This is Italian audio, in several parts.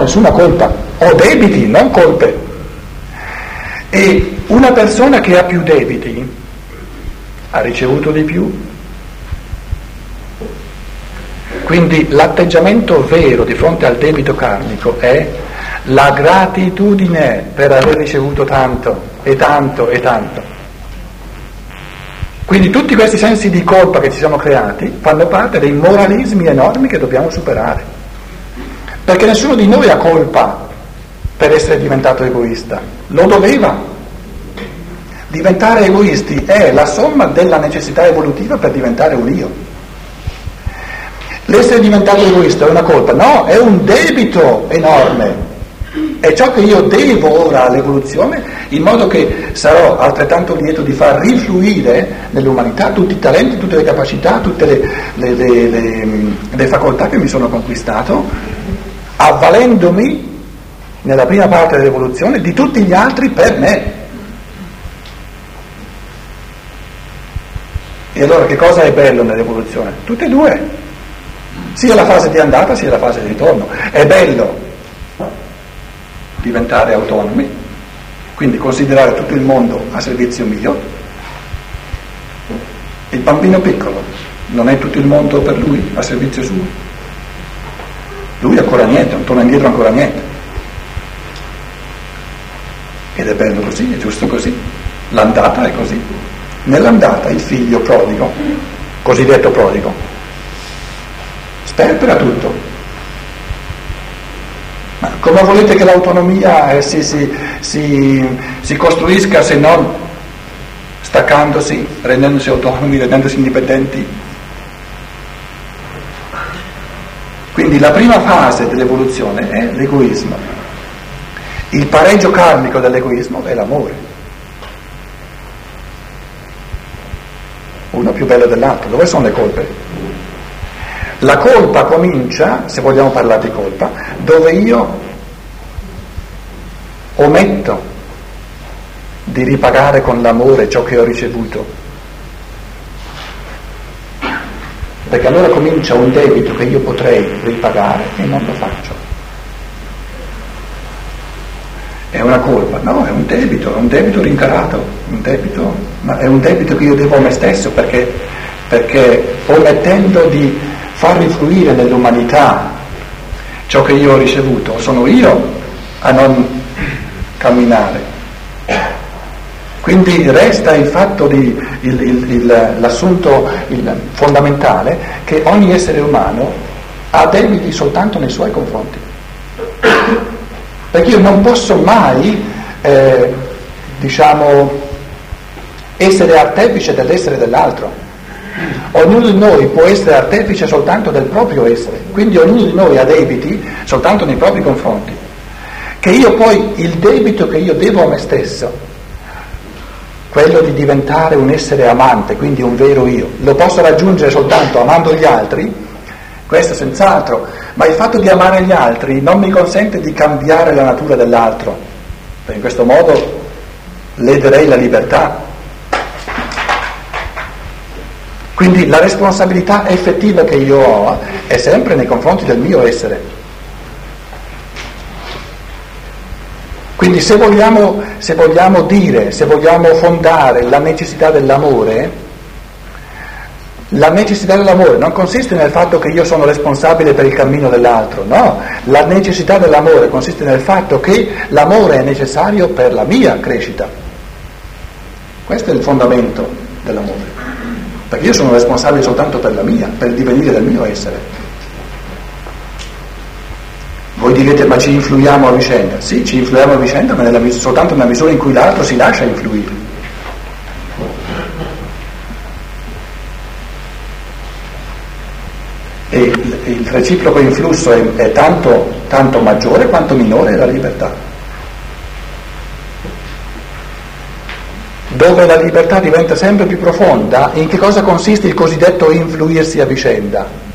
nessuna colpa, ho debiti, non colpe. E una persona che ha più debiti ha ricevuto di più. Quindi l'atteggiamento vero di fronte al debito karmico è la gratitudine per aver ricevuto tanto e tanto e tanto. Quindi tutti questi sensi di colpa che ci siamo creati fanno parte dei moralismi enormi che dobbiamo superare. Perché nessuno di noi ha colpa per essere diventato egoista, lo doveva. Diventare egoisti è la somma della necessità evolutiva per diventare un io. L'essere diventato egoista è una colpa? No, è un debito enorme. È ciò che io devo ora all'evoluzione, in modo che sarò altrettanto lieto di far rifluire nell'umanità tutti i talenti, tutte le capacità, tutte le, le, le, le facoltà che mi sono conquistato, avvalendomi nella prima parte dell'evoluzione di tutti gli altri per me. E allora che cosa è bello nell'evoluzione? Tutte e due, sia la fase di andata sia la fase di ritorno. È bello diventare autonomi, quindi considerare tutto il mondo a servizio mio. Il bambino piccolo non è tutto il mondo per lui a servizio suo. Lui ancora niente, non torna indietro ancora niente. Ed è bello così, è giusto così. L'andata è così. Nell'andata il figlio prodigo, cosiddetto prodigo, sperpera tutto. Ma come volete che l'autonomia eh, si, si, si, si costruisca se non staccandosi, rendendosi autonomi, rendendosi indipendenti? Quindi la prima fase dell'evoluzione è l'egoismo. Il pareggio karmico dell'egoismo è l'amore. uno più bello dell'altro. Dove sono le colpe? La colpa comincia, se vogliamo parlare di colpa, dove io ometto di ripagare con l'amore ciò che ho ricevuto. Perché allora comincia un debito che io potrei ripagare e non lo faccio. È una colpa? No, è un debito, è un debito rincarato, un debito, ma è un debito che io devo a me stesso perché, perché omettendo di far rifluire nell'umanità ciò che io ho ricevuto, sono io a non camminare. Quindi resta il fatto di, il, il, il, l'assunto fondamentale che ogni essere umano ha debiti soltanto nei suoi confronti perché io non posso mai, eh, diciamo, essere artefice dell'essere dell'altro. Ognuno di noi può essere artefice soltanto del proprio essere, quindi ognuno di noi ha debiti soltanto nei propri confronti. Che io poi il debito che io devo a me stesso, quello di diventare un essere amante, quindi un vero io, lo posso raggiungere soltanto amando gli altri, questo senz'altro, ma il fatto di amare gli altri non mi consente di cambiare la natura dell'altro, perché in questo modo lederei la libertà. Quindi la responsabilità effettiva che io ho è sempre nei confronti del mio essere. Quindi se vogliamo, se vogliamo dire, se vogliamo fondare la necessità dell'amore, la necessità dell'amore non consiste nel fatto che io sono responsabile per il cammino dell'altro, no, la necessità dell'amore consiste nel fatto che l'amore è necessario per la mia crescita. Questo è il fondamento dell'amore, perché io sono responsabile soltanto per la mia, per il divenire del mio essere. Voi direte ma ci influiamo a vicenda? Sì, ci influiamo a vicenda, ma nella, soltanto nella misura in cui l'altro si lascia influire. e il, il reciproco influsso è, è tanto, tanto maggiore quanto minore è la libertà. Dove la libertà diventa sempre più profonda, in che cosa consiste il cosiddetto influirsi a vicenda?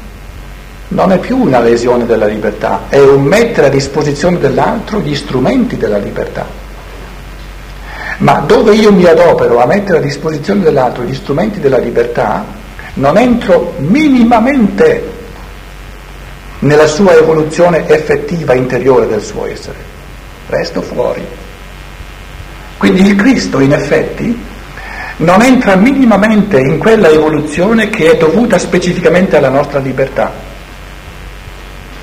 Non è più una lesione della libertà, è un mettere a disposizione dell'altro gli strumenti della libertà. Ma dove io mi adopero a mettere a disposizione dell'altro gli strumenti della libertà, non entro minimamente nella sua evoluzione effettiva interiore del suo essere, resto fuori. Quindi il Cristo in effetti non entra minimamente in quella evoluzione che è dovuta specificamente alla nostra libertà.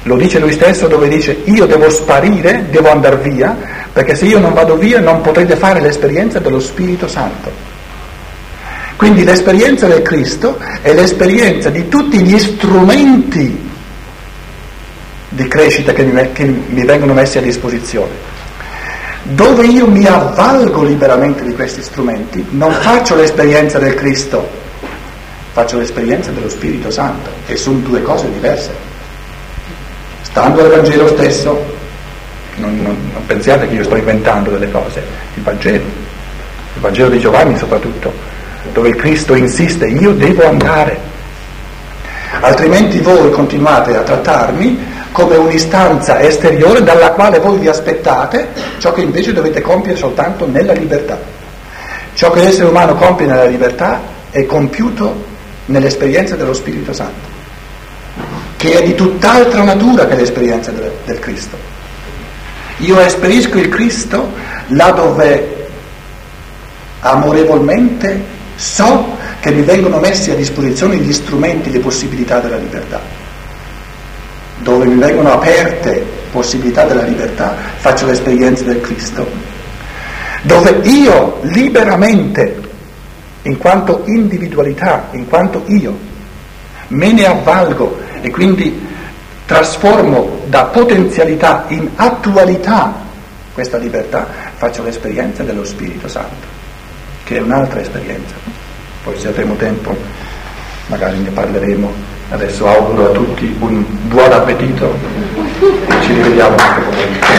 Lo dice lui stesso dove dice io devo sparire, devo andare via, perché se io non vado via non potrete fare l'esperienza dello Spirito Santo. Quindi l'esperienza del Cristo è l'esperienza di tutti gli strumenti di crescita che mi, che mi vengono messi a disposizione. Dove io mi avvalgo liberamente di questi strumenti, non faccio l'esperienza del Cristo, faccio l'esperienza dello Spirito Santo e sono due cose diverse stando al Vangelo stesso, non, non, non pensiate che io sto inventando delle cose, il Vangelo, il Vangelo di Giovanni soprattutto, dove Cristo insiste, io devo andare, altrimenti voi continuate a trattarmi come un'istanza esteriore dalla quale voi vi aspettate ciò che invece dovete compiere soltanto nella libertà. Ciò che l'essere umano compie nella libertà è compiuto nell'esperienza dello Spirito Santo che è di tutt'altra natura che l'esperienza del, del Cristo. Io esperisco il Cristo là dove amorevolmente so che mi vengono messi a disposizione gli strumenti, le possibilità della libertà. Dove mi vengono aperte possibilità della libertà, faccio l'esperienza del Cristo. Dove io liberamente, in quanto individualità, in quanto io, me ne avvalgo e quindi trasformo da potenzialità in attualità questa libertà, faccio l'esperienza dello Spirito Santo, che è un'altra esperienza. Poi se avremo tempo magari ne parleremo. Adesso auguro a tutti un buon appetito e ci rivediamo anche pomeriggio.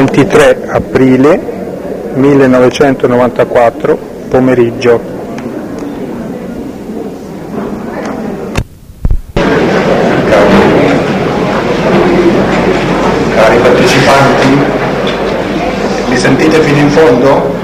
23 aprile 1994 pomeriggio. Cari partecipanti, mi sentite fino in fondo?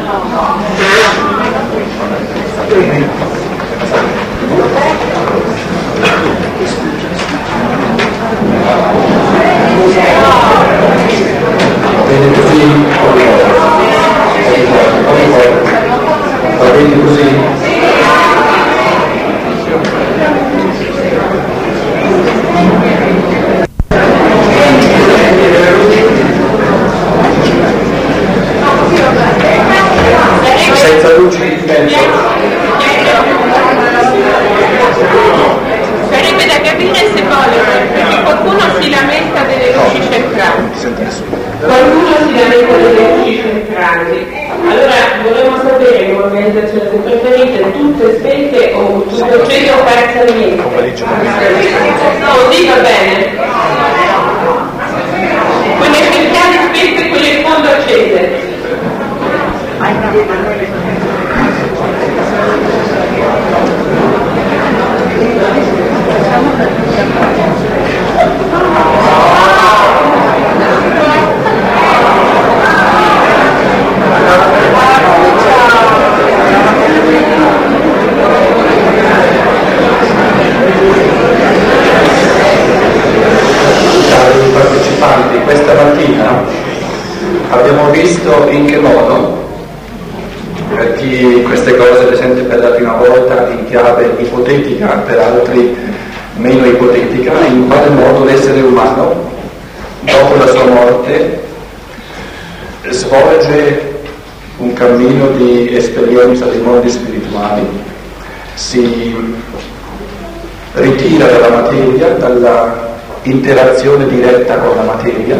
Interazione diretta con la materia,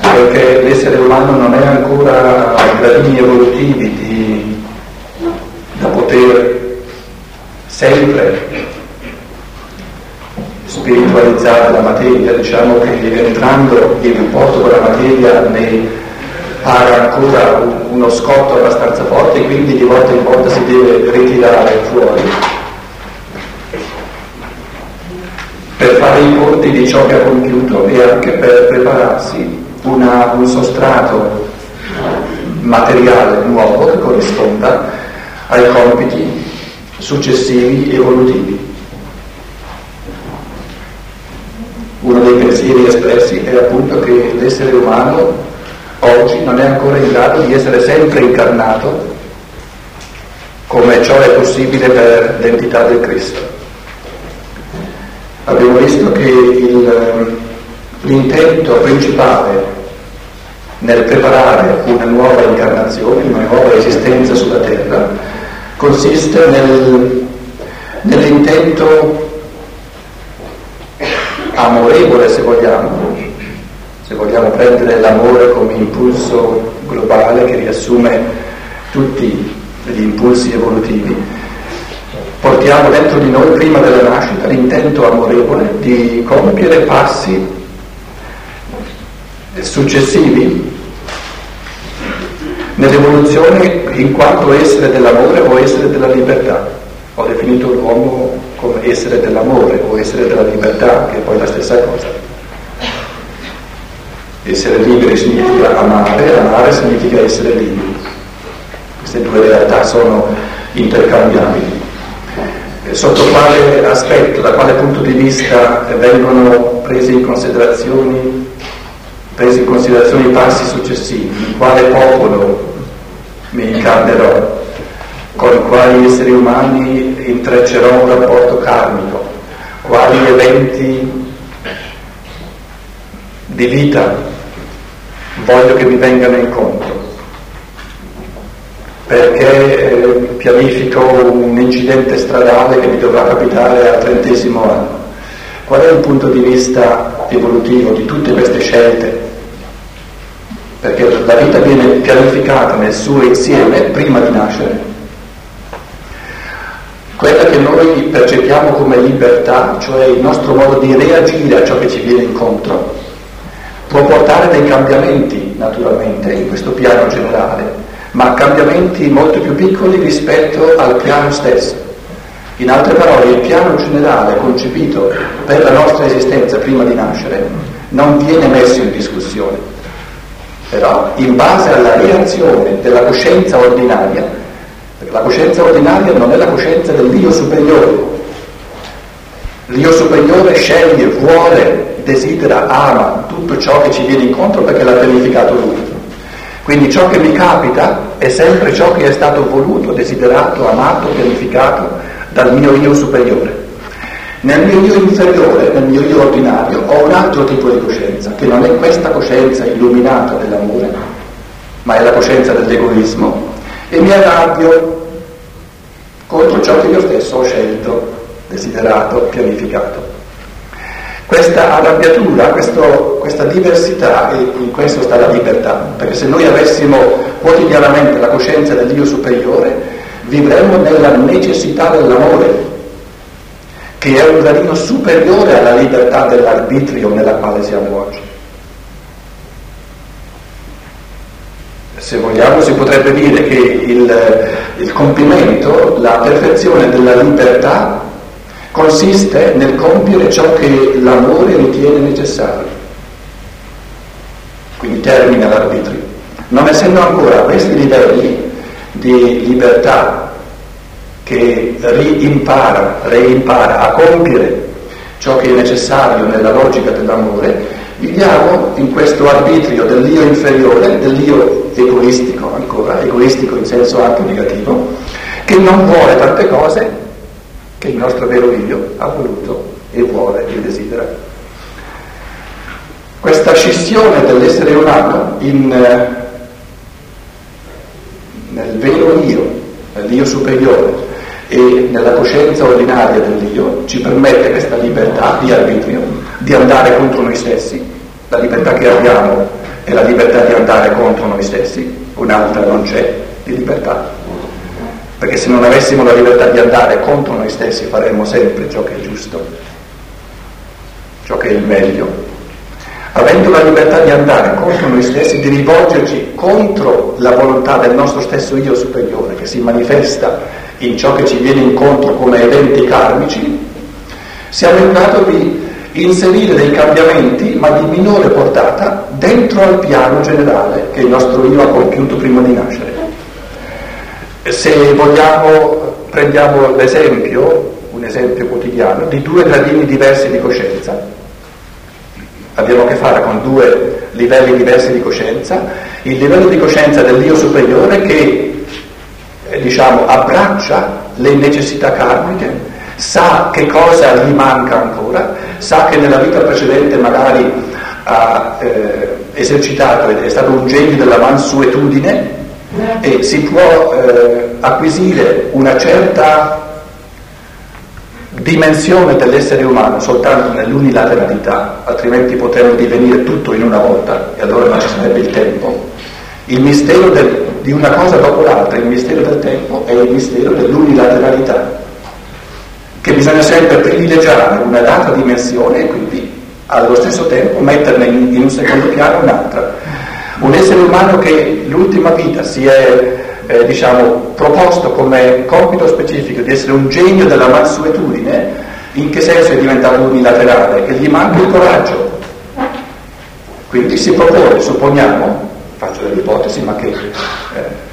perché l'essere umano non è ancora ai gradini evolutivi di, da poter sempre spiritualizzare la materia, diciamo che entrando in rapporto con la materia ne ha ancora un uno scotto abbastanza forte quindi di volta in volta si deve ritirare fuori per fare i conti di ciò che ha compiuto e anche per prepararsi una, un sostrato materiale nuovo che corrisponda ai compiti successivi evolutivi. Uno dei pensieri espressi è appunto che l'essere umano oggi non è ancora in grado di essere sempre incarnato come ciò è possibile per l'entità del Cristo. Abbiamo visto che il, l'intento principale nel preparare una nuova incarnazione, una nuova esistenza sulla terra, consiste nel, nell'intento amorevole, se vogliamo, se vogliamo prendere l'amore come impulso globale che riassume tutti gli impulsi evolutivi, portiamo dentro di noi prima della nascita l'intento amorevole di compiere passi successivi nell'evoluzione in quanto essere dell'amore o essere della libertà. Ho definito l'uomo come essere dell'amore o essere della libertà, che è poi la stessa cosa. Essere liberi significa amare, amare significa essere liberi. Queste due realtà sono intercambiabili. Sotto quale aspetto, da quale punto di vista vengono presi in considerazione presi in considerazione i passi successivi, in quale popolo mi incarnerò, con quali esseri umani intreccerò un rapporto karmico, quali eventi di vita voglio che mi vengano incontro, perché eh, pianifico un incidente stradale che mi dovrà capitare al trentesimo anno. Qual è il punto di vista evolutivo di tutte queste scelte perché la vita viene pianificata nel suo insieme prima di nascere. Quella che noi percepiamo come libertà, cioè il nostro modo di reagire a ciò che ci viene incontro, può portare dei cambiamenti naturalmente in questo piano generale, ma cambiamenti molto più piccoli rispetto al piano stesso. In altre parole, il piano generale concepito per la nostra esistenza prima di nascere non viene messo in discussione però in base alla reazione della coscienza ordinaria, perché la coscienza ordinaria non è la coscienza dell'io superiore. L'io superiore sceglie, vuole, desidera, ama tutto ciò che ci viene incontro perché l'ha pianificato lui. Quindi ciò che mi capita è sempre ciò che è stato voluto, desiderato, amato, pianificato dal mio io superiore. Nel mio io inferiore, nel mio io ordinario, ho un altro tipo di coscienza, che non è questa coscienza illuminata dell'amore, ma è la coscienza dell'egoismo, e mi arrabbio contro ciò che io stesso ho scelto, desiderato, pianificato. Questa arrabbiatura, questo, questa diversità, e in questo sta la libertà, perché se noi avessimo quotidianamente la coscienza dell'io superiore, vivremmo nella necessità dell'amore, che è un gradino superiore alla libertà dell'arbitrio nella quale siamo oggi. Se vogliamo si potrebbe dire che il, il compimento, la perfezione della libertà consiste nel compiere ciò che l'amore ritiene necessario. Quindi termina l'arbitrio. Non essendo ancora a questi livelli di libertà che rimpara, reimpara a compiere ciò che è necessario nella logica dell'amore, viviamo in questo arbitrio dell'io inferiore, dell'io egoistico ancora, egoistico in senso anche negativo, che non vuole tante cose che il nostro vero io ha voluto e vuole e desidera. Questa scissione dell'essere umano in, eh, nel vero io, nell'io superiore, e nella coscienza ordinaria dell'io ci permette questa libertà di arbitrio, di andare contro noi stessi. La libertà che abbiamo è la libertà di andare contro noi stessi, un'altra non c'è di libertà. Perché se non avessimo la libertà di andare contro noi stessi faremmo sempre ciò che è giusto, ciò che è il meglio. Avendo la libertà di andare contro noi stessi, di rivolgerci contro la volontà del nostro stesso io superiore, che si manifesta in ciò che ci viene incontro come eventi karmici, siamo in grado di inserire dei cambiamenti, ma di minore portata, dentro al piano generale che il nostro io ha compiuto prima di nascere. Se vogliamo, prendiamo l'esempio, un esempio quotidiano, di due gradini diversi di coscienza. Abbiamo a che fare con due livelli diversi di coscienza, il livello di coscienza dell'io superiore che eh, diciamo, abbraccia le necessità karmiche, sa che cosa gli manca ancora, sa che nella vita precedente magari ha eh, esercitato ed è stato un genio della mansuetudine e si può eh, acquisire una certa dimensione dell'essere umano soltanto nell'unilateralità, altrimenti potremmo divenire tutto in una volta e allora non ci sarebbe il tempo. Il mistero del, di una cosa dopo l'altra, il mistero del tempo è il mistero dell'unilateralità, che bisogna sempre privilegiare una data dimensione e quindi allo stesso tempo metterne in, in un secondo piano un'altra. Un essere umano che l'ultima vita si è eh, diciamo, proposto come compito specifico di essere un genio della mansuetudine, in che senso è diventato unilaterale? Che gli manca il coraggio. Quindi si propone, supponiamo, faccio delle ipotesi ma che eh,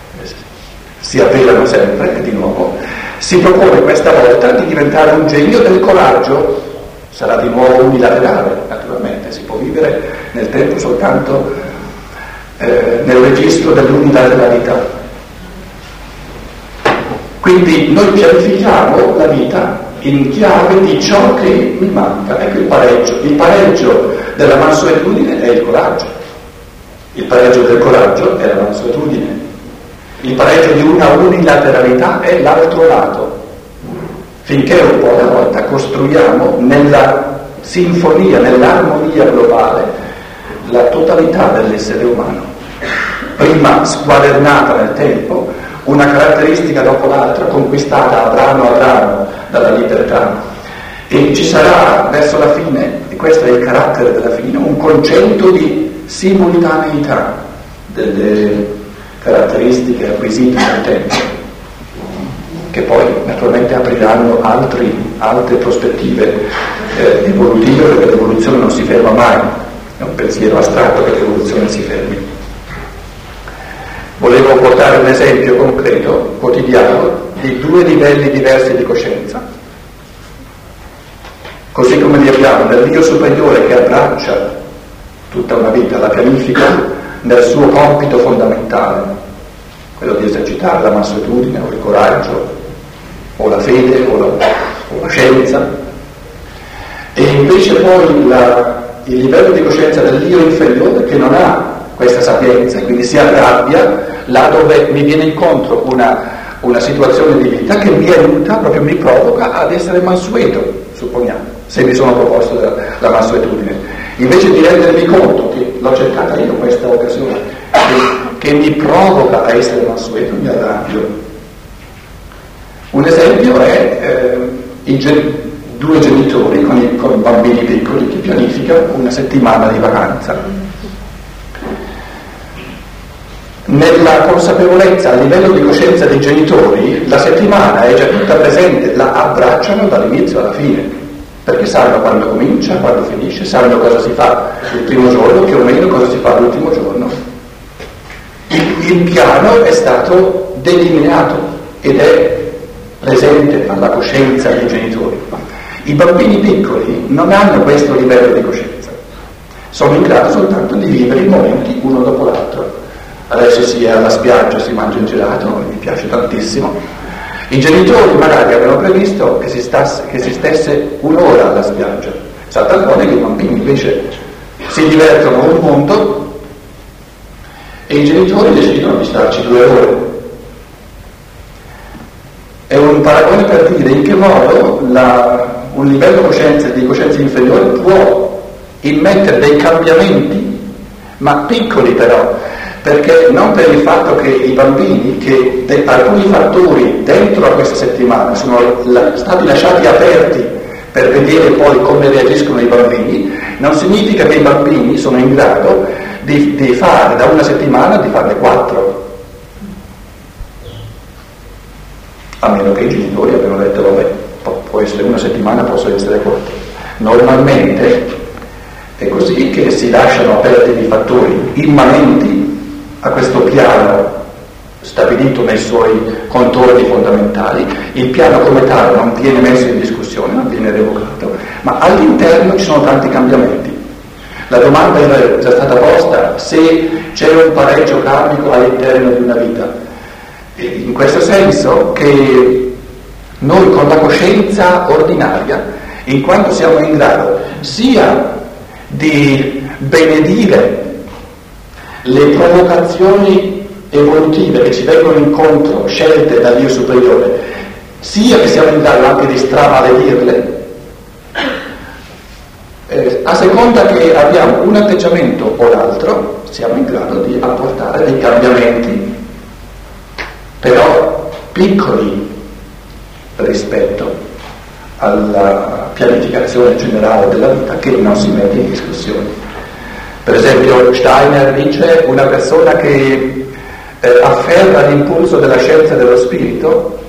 si avverano sempre, di nuovo, si propone questa volta di diventare un genio del coraggio, sarà di nuovo unilaterale, naturalmente, si può vivere nel tempo soltanto eh, nel registro dell'unilateralità. Quindi noi pianifichiamo la vita in chiave di ciò che mi manca, ecco il pareggio. Il pareggio della mansuetudine è il coraggio, il pareggio del coraggio è la mansuetudine, il pareggio di una unilateralità è l'altro lato. Finché un po' alla volta costruiamo nella sinfonia, nell'armonia globale, la totalità dell'essere umano, prima squadernata nel tempo, una caratteristica dopo l'altra, conquistata a brano a brano dalla libertà. E ci sarà verso la fine, e questo è il carattere della fine, un concetto di simultaneità delle caratteristiche acquisite nel tempo, che poi naturalmente apriranno altri, altre prospettive eh, evolutive perché l'evoluzione non si ferma mai è un pensiero astratto che l'evoluzione si fermi. Volevo portare un esempio concreto, quotidiano, di due livelli diversi di coscienza. Così come li abbiamo nell'io superiore che abbraccia tutta una vita, la pianifica nel suo compito fondamentale, quello di esercitare la mansuetudine o il coraggio o la fede o la, o la scienza. E invece poi la, il livello di coscienza dell'io inferiore che non ha questa sapienza e quindi si arrabbia là dove mi viene incontro una, una situazione di vita che mi aiuta, proprio mi provoca ad essere mansueto, supponiamo, se mi sono proposto la, la mansuetudine. Invece di rendermi conto che l'ho cercata io questa occasione, che, che mi provoca a essere mansueto, mi arrabbio. Un esempio è eh, il, due genitori con i, con bambini piccoli che pianificano una settimana di vacanza. Nella consapevolezza, a livello di coscienza dei genitori, la settimana è già tutta presente, la abbracciano dall'inizio alla fine, perché sanno quando comincia, quando finisce, sanno cosa si fa il primo giorno, più o meno cosa si fa l'ultimo giorno. Il, il piano è stato delineato ed è presente alla coscienza dei genitori. I bambini piccoli non hanno questo livello di coscienza, sono in grado soltanto di vivere i momenti uno dopo l'altro. Adesso si è alla spiaggia, si mangia il gelato, mi piace tantissimo. I genitori magari avevano previsto che si, stasse, che si stesse un'ora alla spiaggia, saltandone che i bambini invece si divertono un mondo e i genitori decidono di starci due ore. È un paragone per dire in che modo la, un livello coscienza, di coscienza inferiore può immettere dei cambiamenti, ma piccoli però, perché non per il fatto che i bambini, che de, alcuni fattori dentro a questa settimana sono la, stati lasciati aperti per vedere poi come reagiscono i bambini, non significa che i bambini sono in grado di, di fare da una settimana di farne quattro. A meno che i genitori abbiano detto, vabbè, può essere una settimana, possono essere quattro. Normalmente è così che si lasciano aperti dei fattori immanenti a questo piano stabilito nei suoi contorni fondamentali, il piano come tale non viene messo in discussione, non viene revocato, ma all'interno ci sono tanti cambiamenti. La domanda era già stata posta se c'è un pareggio karmico all'interno di una vita. In questo senso che noi con la coscienza ordinaria, in quanto siamo in grado sia di benedire le provocazioni evolutive che ci vengono incontro, scelte dal Dio superiore, sia che siamo in grado anche di stramaledirle, eh, a seconda che abbiamo un atteggiamento o l'altro, siamo in grado di apportare dei cambiamenti, però piccoli rispetto alla pianificazione generale della vita che non si mette in discussione. Per esempio Steiner dice una persona che eh, afferra l'impulso della scienza dello spirito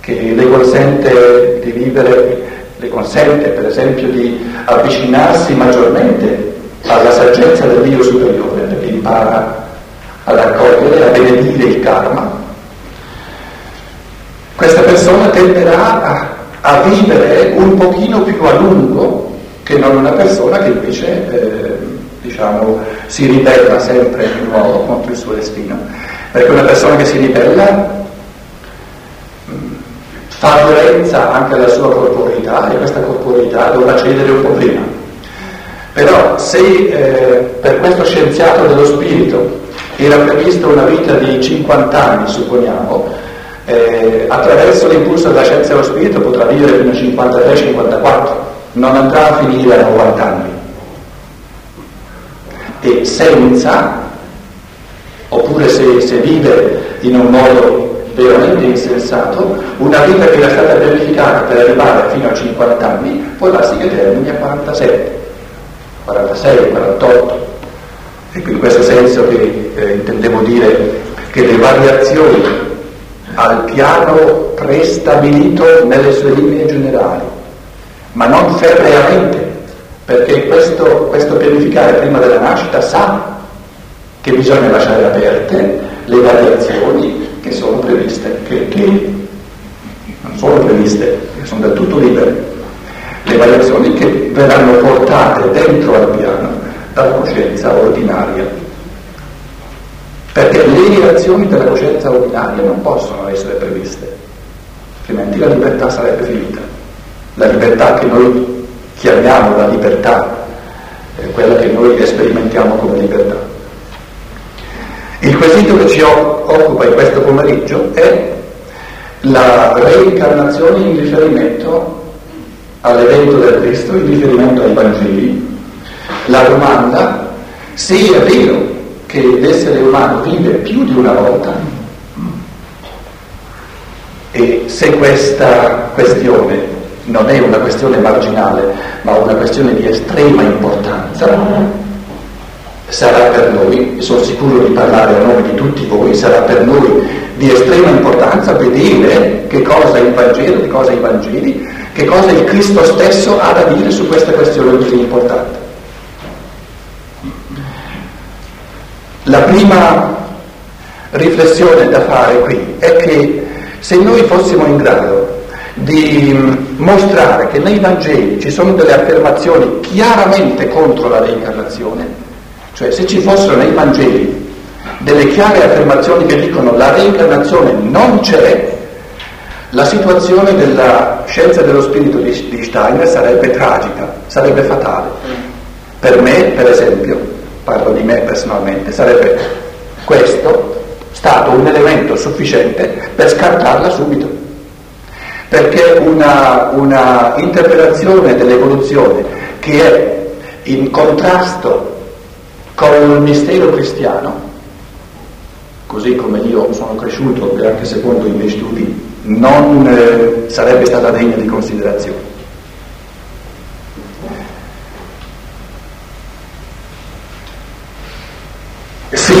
che le consente di vivere, le consente per esempio di avvicinarsi maggiormente alla saggezza del Dio superiore, perché impara ad accogliere, a benedire il karma. Questa persona tenderà a, a vivere un pochino più a lungo che non una persona che invece eh, diciamo, si ribella sempre di nuovo contro il suo destino. Perché una persona che si ribella mm, fa violenza anche alla sua corporeità e questa corporeità dovrà cedere un po' prima. Però se eh, per questo scienziato dello spirito era prevista una vita di 50 anni, supponiamo, eh, attraverso l'impulso della scienza dello spirito potrà vivere fino a 53-54, non andrà a finire a 90 anni. E senza oppure se, se vive in un modo veramente insensato, una vita che era stata pianificata per arrivare fino a 50 anni, può darsi che termini a 47, 46, 48. Ecco, in questo senso che eh, intendevo dire che le variazioni al piano prestabilito nelle sue linee generali, ma non ferreamente, perché questo, questo pianificare prima della nascita sa che bisogna lasciare aperte le variazioni che sono previste, che, che non sono previste, che sono del tutto libere, le variazioni che verranno portate dentro al piano dalla coscienza ordinaria. Perché le reazioni della coscienza ordinaria non possono essere previste, altrimenti la libertà sarebbe finita. La libertà che noi chiamiamo la libertà, quella che noi sperimentiamo come libertà. Il quesito che ci occupa in questo pomeriggio è la reincarnazione in riferimento all'evento del Cristo, in riferimento ai Vangeli. La domanda se è vero che l'essere umano vive più di una volta e se questa questione non è una questione marginale ma una questione di estrema importanza, sarà per noi, sono sicuro di parlare a nome di tutti voi, sarà per noi di estrema importanza vedere che cosa il Vangelo, che cosa i Vangeli, che cosa il Cristo stesso ha da dire su questa questione così importante. La prima riflessione da fare qui è che se noi fossimo in grado di mostrare che nei Vangeli ci sono delle affermazioni chiaramente contro la reincarnazione, cioè se ci fossero nei Vangeli delle chiare affermazioni che dicono la reincarnazione non c'è, la situazione della scienza dello spirito di, di Steiner sarebbe tragica, sarebbe fatale. Per me, per esempio, parlo di me personalmente, sarebbe questo stato un elemento sufficiente per scartarla subito. Perché una, una interpretazione dell'evoluzione che è in contrasto con il mistero cristiano, così come io sono cresciuto anche secondo i miei studi, non eh, sarebbe stata degna di considerazione.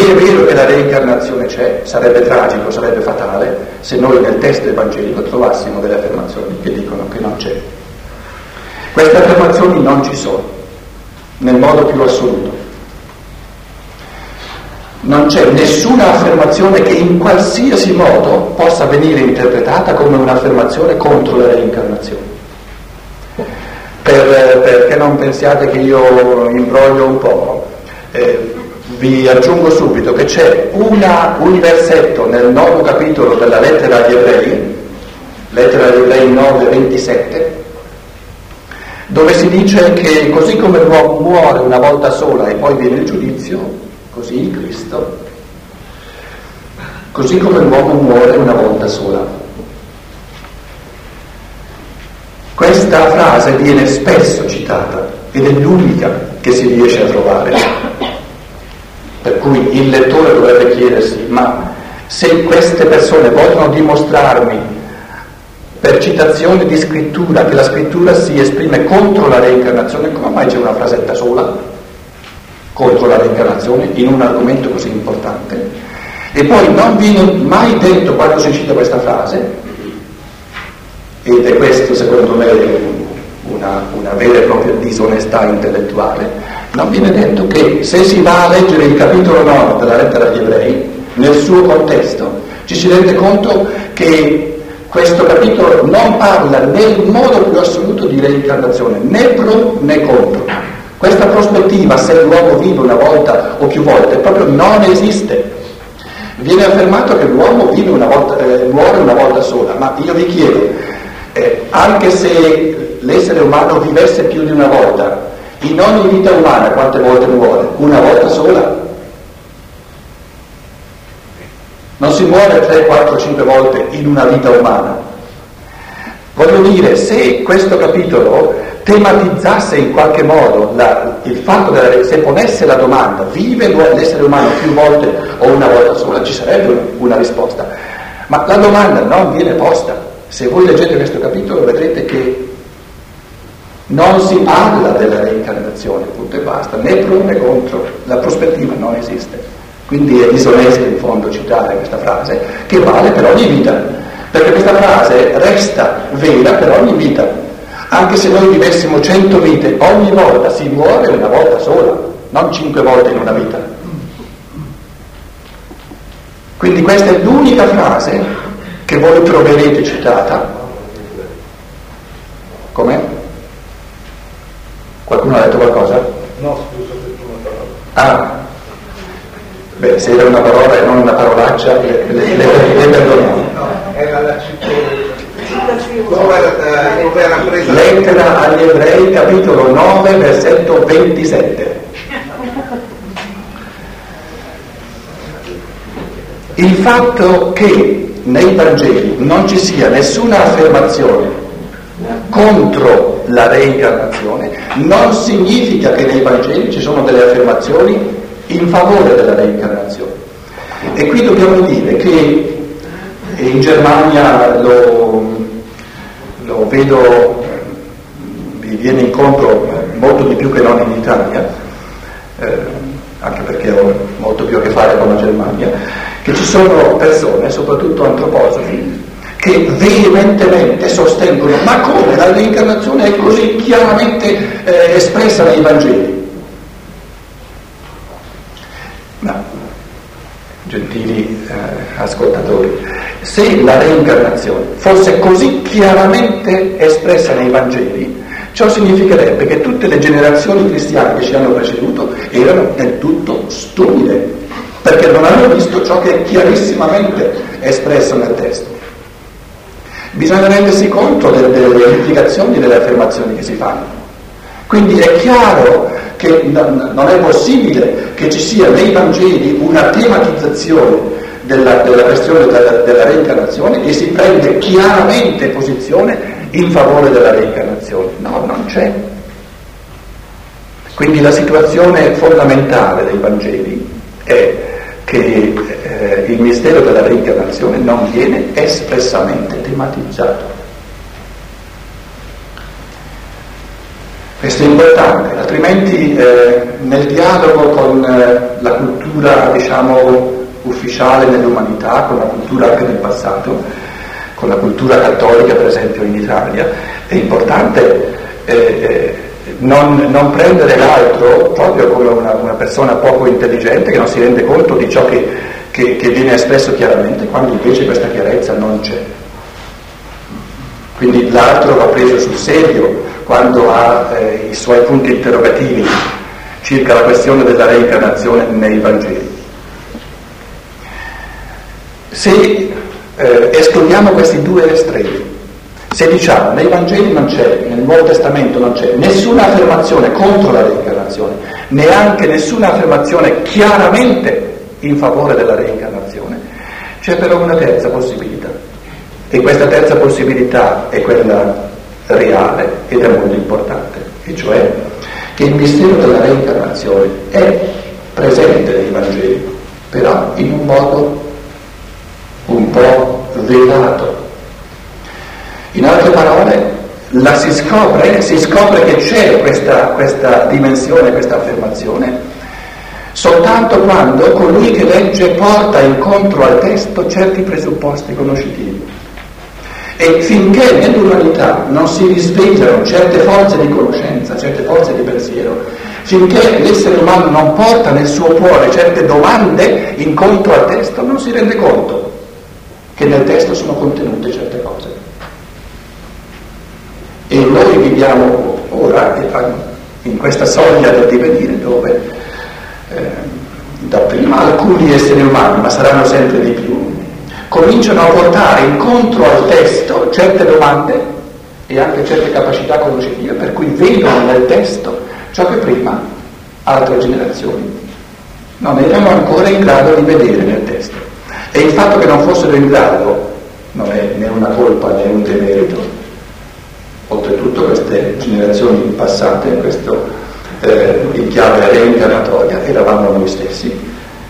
È vero che la reincarnazione c'è, sarebbe tragico, sarebbe fatale se noi nel testo evangelico trovassimo delle affermazioni che dicono che non c'è. Queste affermazioni non ci sono, nel modo più assoluto. Non c'è nessuna affermazione che in qualsiasi modo possa venire interpretata come un'affermazione contro la reincarnazione. Per, perché non pensiate che io imbroglio un po'. Eh, vi aggiungo subito che c'è una, un versetto nel nono capitolo della lettera agli ebrei, lettera agli ebrei 9, 27, dove si dice che così come l'uomo muore una volta sola e poi viene il giudizio, così il Cristo, così come l'uomo muore una volta sola. Questa frase viene spesso citata ed è l'unica che si riesce a trovare. Per cui il lettore dovrebbe chiedersi, ma se queste persone vogliono dimostrarmi per citazione di scrittura, che la scrittura si esprime contro la reincarnazione, come mai c'è una frasetta sola contro la reincarnazione in un argomento così importante? E poi non viene mai detto quando si cita questa frase, ed è questo secondo me una, una vera e propria disonestà intellettuale, non viene detto che se si va a leggere il capitolo 9 della lettera agli ebrei, nel suo contesto, ci si rende conto che questo capitolo non parla nel modo più assoluto di reincarnazione, né pro né contro. Questa prospettiva, se l'uomo vive una volta o più volte, proprio non esiste. Viene affermato che l'uomo vive una volta, eh, muore una volta sola, ma io vi chiedo, eh, anche se l'essere umano vivesse più di una volta, in ogni vita umana quante volte muore? Una volta sola? Non si muore 3, 4, 5 volte in una vita umana. Voglio dire, se questo capitolo tematizzasse in qualche modo la, il fatto della, se ponesse la domanda vive l'essere umano più volte o una volta sola, ci sarebbe una risposta. Ma la domanda non viene posta. Se voi leggete questo capitolo vedrete che non si parla della reincarnazione, punto e basta, né pro né contro, la prospettiva non esiste. Quindi è disonesto in fondo citare questa frase, che vale per ogni vita, perché questa frase resta vera per ogni vita. Anche se noi vivessimo cento vite, ogni volta si muore una volta sola, non cinque volte in una vita. Quindi questa è l'unica frase che voi troverete citata. Com'è? Qualcuno ha detto qualcosa? No, scusa, ho detto una parola. Ah, Beh, se era una parola e non una parolaccia, le, le, le, le perdoniamo. No, era la era presa? Lettera agli ebrei, capitolo 9, versetto 27. Il fatto che nei Vangeli non ci sia nessuna affermazione contro la reincarnazione non significa che nei Vangeli ci sono delle affermazioni in favore della reincarnazione. E qui dobbiamo dire che in Germania lo, lo vedo, vi viene incontro molto di più che non in Italia, eh, anche perché ho molto più a che fare con la Germania, che ci sono persone, soprattutto antroposofi, che veementemente sostengono ma come la reincarnazione è così chiaramente eh, espressa nei Vangeli. gentili eh, ascoltatori, se la reincarnazione fosse così chiaramente espressa nei Vangeli, ciò significherebbe che tutte le generazioni cristiane che ci hanno preceduto erano del tutto stupide, perché non hanno visto ciò che è chiarissimamente espresso nel testo. Bisogna rendersi conto delle, delle implicazioni delle affermazioni che si fanno. Quindi è chiaro che non è possibile che ci sia nei Vangeli una tematizzazione della, della questione della, della, reincarnazione e si prende chiaramente posizione in favore della reincarnazione. No, non c'è. Quindi la situazione fondamentale dei Vangeli è che eh, il mistero della reincarnazione non viene espressamente tematizzato. Questo è importante, altrimenti eh, nel dialogo con eh, la cultura, diciamo, ufficiale nell'umanità, con la cultura anche del passato, con la cultura cattolica per esempio in Italia, è importante eh, eh, non, non, prendere l'altro proprio come una, una, persona poco intelligente che non si rende conto di ciò che, che, che viene espresso chiaramente, quando invece questa chiarezza non c'è. Quindi l'altro va preso sul serio quando ha eh, i suoi punti interrogativi circa la questione della reincarnazione nei Vangeli. Se eh, escludiamo questi due estremi, se diciamo nei Vangeli non c'è, nel Nuovo Testamento non c'è nessuna affermazione contro la reincarnazione, neanche nessuna affermazione chiaramente in favore della reincarnazione, c'è però una terza possibilità. E questa terza possibilità è quella reale ed è molto importante, e cioè che il mistero della reincarnazione è presente nei Vangeli, però in un modo un po' velato. In altre parole, si scopre, si scopre che c'è questa, questa dimensione, questa affermazione, soltanto quando colui che legge porta incontro al testo certi presupposti conoscitivi. E finché nell'umanità non si risvegliano certe forze di conoscenza, certe forze di pensiero, finché l'essere umano non porta nel suo cuore certe domande incontro al testo, non si rende conto che nel testo sono contenute certe cose. E noi viviamo ora in questa soglia del divenire dove eh, dapprima alcuni esseri umani, ma saranno sempre di più, cominciano a portare incontro al testo certe domande e anche certe capacità conoscitive, per cui vedono nel testo ciò che prima altre generazioni non erano ancora in grado di vedere nel testo. E il fatto che non fossero in grado non è né una colpa né un demerito. Oltretutto queste generazioni passate, questo, eh, in chiave reincarnatoria, eravamo noi stessi.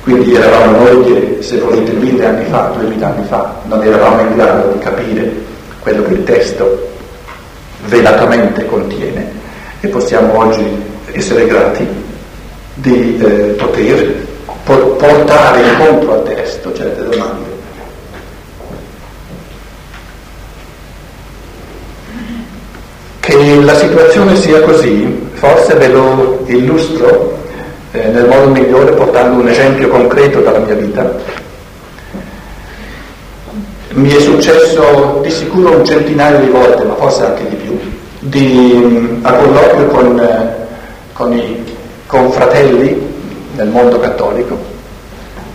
Quindi eravamo noi che, se volete, mille anni fa, duemila anni fa, non eravamo in grado di capire quello che il testo velatamente contiene e possiamo oggi essere grati di eh, poter portare incontro al testo certe domande. Che la situazione sia così, forse ve lo illustro eh, nel modo migliore portando un esempio concreto dalla mia vita. Mi è successo di sicuro un centinaio di volte, ma forse anche di più, di, a colloquio con, eh, con i confratelli nel mondo cattolico,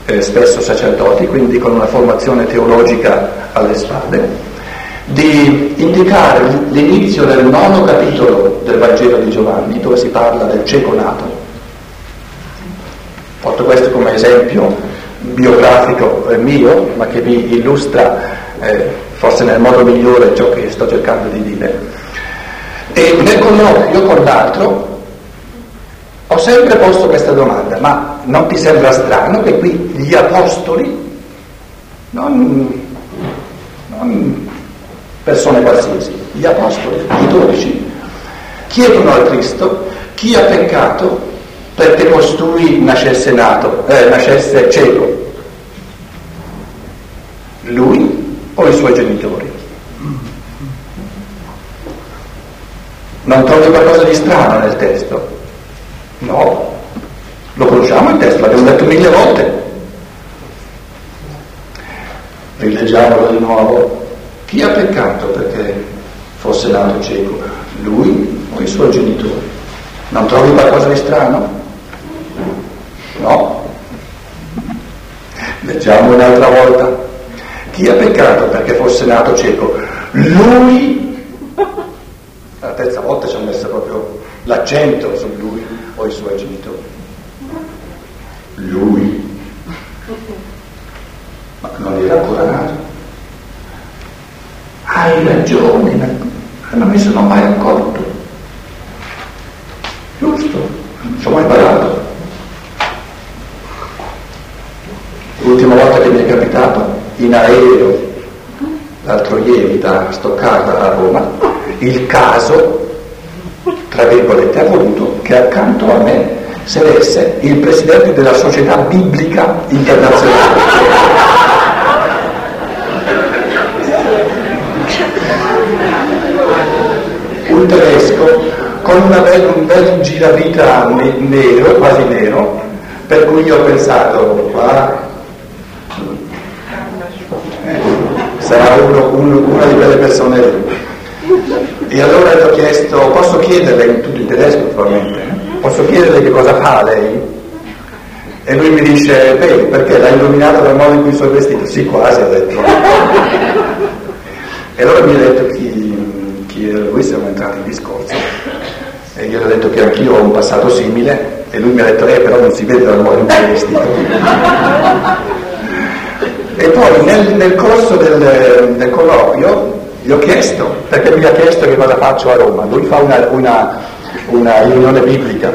eh, spesso sacerdoti, quindi con una formazione teologica alle spalle, di indicare l'inizio del nono capitolo del Vangelo di Giovanni, dove si parla del cieco nato. Porto questo come esempio biografico eh, mio, ma che vi illustra eh, forse nel modo migliore ciò che sto cercando di dire. E nel colloquio con l'altro ho sempre posto questa domanda, ma non ti sembra strano che qui gli apostoli, non, non persone qualsiasi, gli apostoli, i dodici, chiedono al Cristo chi ha peccato perché costui nascesse nato, eh, nascesse cieco? Lui o i suoi genitori? Non trovi qualcosa di strano nel testo? No, lo conosciamo il testo, l'abbiamo detto mille volte. Rileggiamolo di nuovo. Chi ha peccato perché fosse nato cieco? Lui o i suoi genitori? Non trovi qualcosa di strano? No. Leggiamo un'altra volta. Chi ha peccato perché fosse nato cieco? Lui. La terza volta ci ha messo proprio l'accento su lui o i suoi genitori. Lui. Ma non era ancora nato. Hai ragione, non mi sono mai accorto. Giusto, non ho mai imparato. L'ultima volta che mi è capitato in aereo, l'altro ieri da Stoccarda a Roma, il caso tra virgolette, ha voluto che accanto a me sedesse il presidente della società biblica internazionale. Un tedesco con bel, un bel giravita nero, quasi nero, per cui io ho pensato, qua sarà uno, uno, una di quelle persone lì. E allora gli ho chiesto, posso chiederle, in tutto in tedesco probabilmente, eh? posso chiederle che cosa fa lei? E lui mi dice, beh, perché l'ha illuminato dal modo in cui sono vestito? Sì, quasi, ha detto. e allora mi ha detto chi, lui, siamo entrati in discorso. E io gli ho detto che anch'io ho un passato simile, e lui mi ha detto, eh, però non si vede dal modo in cui e poi nel, nel corso del, del colloquio gli ho chiesto, perché mi ha chiesto che cosa faccio a Roma. Lui fa una, una, una riunione biblica.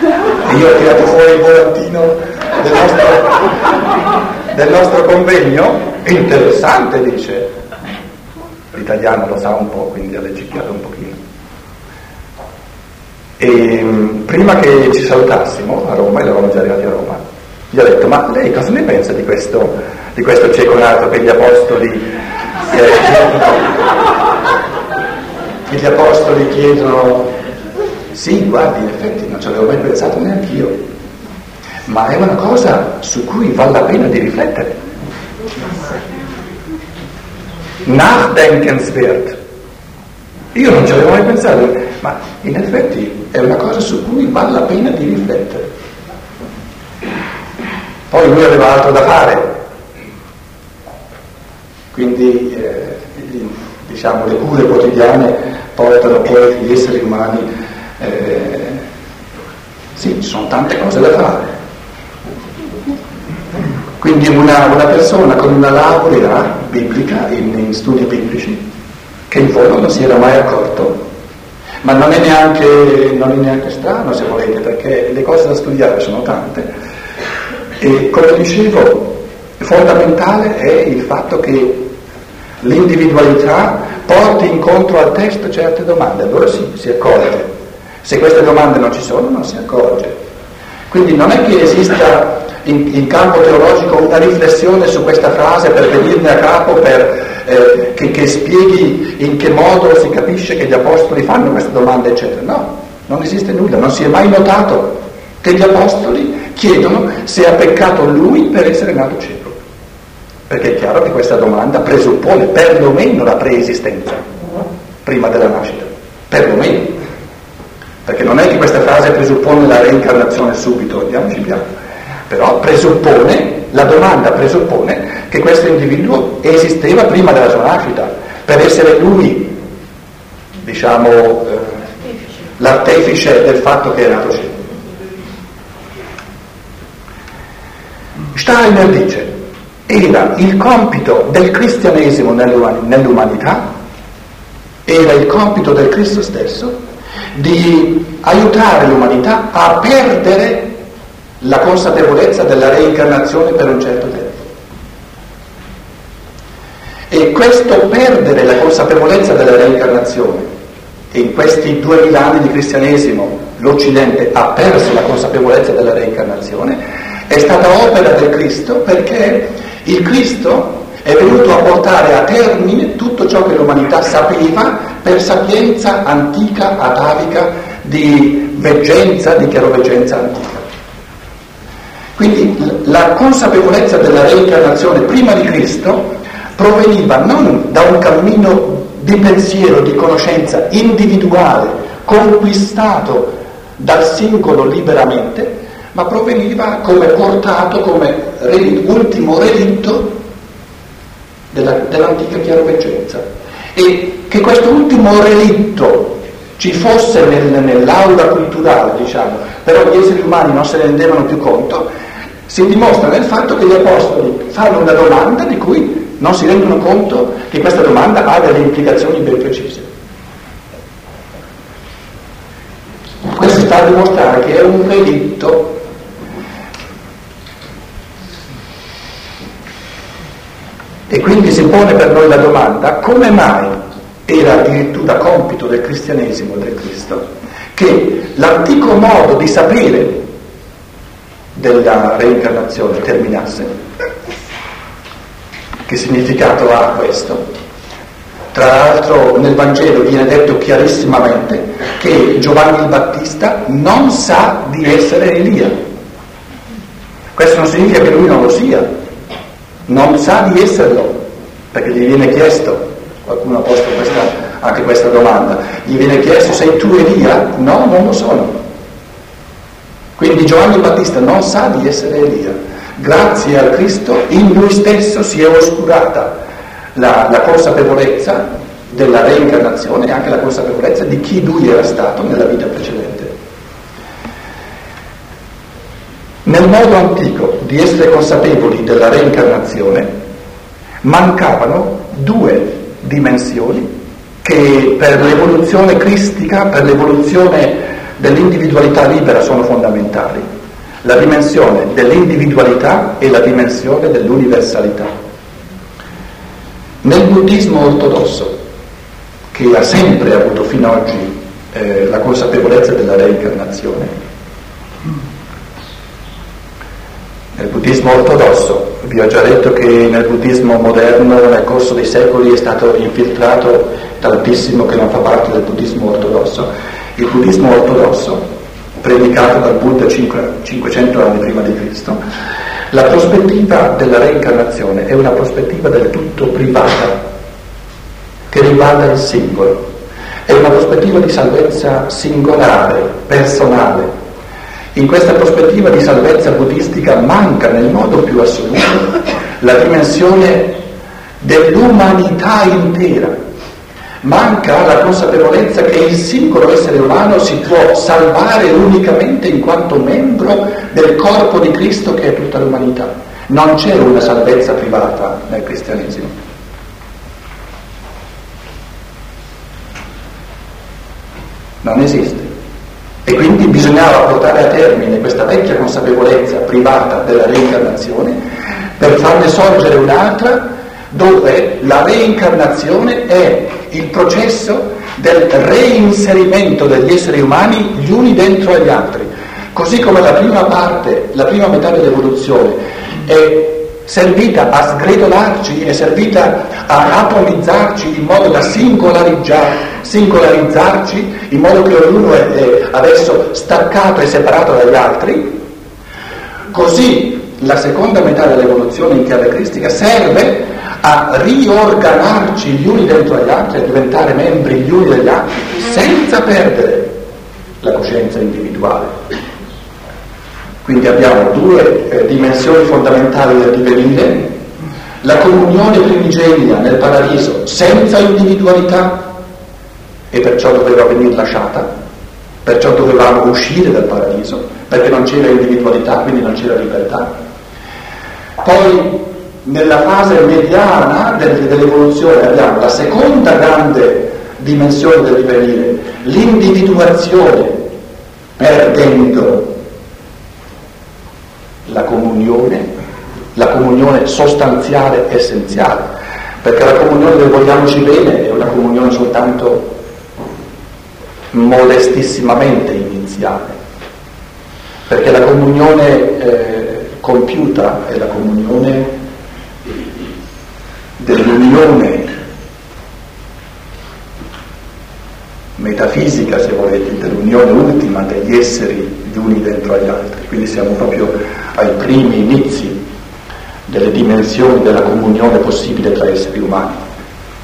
E io ho tirato fuori il volantino del nostro, del nostro convegno. Interessante, dice. L'italiano lo sa un po', quindi ha leggichiato un pochino. E prima che ci salutassimo a Roma, eravamo già arrivati a Roma, gli ho detto, ma lei cosa ne pensa di questo, di questo cieconato che gli apostoli che gli apostoli chiedono, sì, guardi, in effetti non ci avevo mai pensato neanche io, ma è una cosa su cui vale la pena di riflettere. Nachdenkenswert. Io non ci avevo mai pensato, ma in effetti è una cosa su cui vale la pena di riflettere. Poi lui aveva altro da fare, quindi eh, diciamo, le cure quotidiane portano poi gli esseri umani, eh, sì, ci sono tante cose da fare. Quindi una, una persona con una laurea biblica in, in studi biblici, che in fondo non si era mai accorto, ma non è, neanche, non è neanche strano se volete, perché le cose da studiare sono tante. E come dicevo, fondamentale è il fatto che l'individualità porti incontro al testo certe domande, allora sì, si accorge. Se queste domande non ci sono, non si accorge. Quindi non è che esista in, in campo teologico una riflessione su questa frase per venirne a capo, per, eh, che, che spieghi in che modo si capisce che gli apostoli fanno queste domande, eccetera. No, non esiste nulla, non si è mai notato che gli apostoli chiedono se ha peccato lui per essere nato cieco. Perché è chiaro che questa domanda presuppone perlomeno la preesistenza prima della nascita, perlomeno, perché non è che questa frase presuppone la reincarnazione subito, andiamoci piano, però presuppone, la domanda presuppone che questo individuo esisteva prima della sua nascita, per essere lui, diciamo, eh, l'artefice del fatto che nato cieco. Steiner dice, era il compito del cristianesimo nell'umanità, era il compito del Cristo stesso di aiutare l'umanità a perdere la consapevolezza della reincarnazione per un certo tempo. E questo perdere la consapevolezza della reincarnazione, e in questi duemila anni di cristianesimo l'Occidente ha perso la consapevolezza della reincarnazione, è stata opera del Cristo perché il Cristo è venuto a portare a termine tutto ciò che l'umanità sapeva per sapienza antica, atavica, di veggenza, di chiaroveggenza antica. Quindi la consapevolezza della reincarnazione prima di Cristo proveniva non da un cammino di pensiero, di conoscenza individuale, conquistato dal singolo liberamente, ma proveniva come portato, come relitto, ultimo relitto della, dell'antica chiaroveggenza. E che questo ultimo relitto ci fosse nel, nell'aula culturale, diciamo, però gli esseri umani non se ne rendevano più conto, si dimostra nel fatto che gli apostoli fanno una domanda di cui non si rendono conto che questa domanda ha delle implicazioni ben precise. Questo sta a dimostrare che è un relitto E quindi si pone per noi la domanda come mai era addirittura compito del cristianesimo del Cristo che l'antico modo di sapere della reincarnazione terminasse. Che significato ha questo? Tra l'altro nel Vangelo viene detto chiarissimamente che Giovanni il Battista non sa di essere Elia. Questo non significa che lui non lo sia, non sa di esserlo, perché gli viene chiesto, qualcuno ha posto questa, anche questa domanda, gli viene chiesto sei tu Elia? No, non lo sono. Quindi Giovanni Battista non sa di essere Elia. Grazie al Cristo in lui stesso si è oscurata la, la consapevolezza della reincarnazione e anche la consapevolezza di chi lui era stato nella vita precedente. Nel modo antico di essere consapevoli della reincarnazione mancavano due dimensioni che per l'evoluzione cristica, per l'evoluzione dell'individualità libera sono fondamentali. La dimensione dell'individualità e la dimensione dell'universalità. Nel buddismo ortodosso, che ha sempre avuto fino ad oggi eh, la consapevolezza della reincarnazione, nel buddismo ortodosso, vi ho già detto che nel buddismo moderno nel corso dei secoli è stato infiltrato tantissimo che non fa parte del buddismo ortodosso, il buddismo ortodosso, predicato dal Buddha 500 anni prima di Cristo, la prospettiva della reincarnazione è una prospettiva del tutto privata, che riguarda il singolo. È una prospettiva di salvezza singolare, personale. In questa prospettiva di salvezza buddistica manca nel modo più assoluto la dimensione dell'umanità intera manca la consapevolezza che il singolo essere umano si può salvare unicamente in quanto membro del corpo di Cristo che è tutta l'umanità. Non c'è una salvezza privata nel cristianesimo. Non esiste. E quindi bisognava portare a termine questa vecchia consapevolezza privata della reincarnazione per farne sorgere un'altra dove la reincarnazione è il processo del reinserimento degli esseri umani gli uni dentro agli altri. Così come la prima parte, la prima metà dell'evoluzione è servita a sgretolarci, è servita a atomizzarci in modo da singolarizzarci, in modo che ognuno è, è adesso staccato e separato dagli altri, così la seconda metà dell'evoluzione in chiave cristica serve a riorganarci gli uni dentro agli altri, a diventare membri gli uni degli altri, senza perdere la coscienza individuale. Quindi abbiamo due eh, dimensioni fondamentali del divenire, la comunione primigenia nel paradiso senza individualità e perciò doveva venire lasciata, perciò dovevamo uscire dal paradiso, perché non c'era individualità, quindi non c'era libertà. Poi nella fase mediana dell'evoluzione abbiamo la seconda grande dimensione del divenire, l'individuazione, perdendo la comunione, la comunione sostanziale essenziale, perché la comunione del vogliamoci bene è una comunione soltanto modestissimamente iniziale, perché la comunione eh, compiuta è la comunione dell'unione metafisica, se volete, dell'unione ultima degli esseri gli uni dentro agli altri. Quindi siamo proprio ai primi inizi delle dimensioni della comunione possibile tra esseri umani.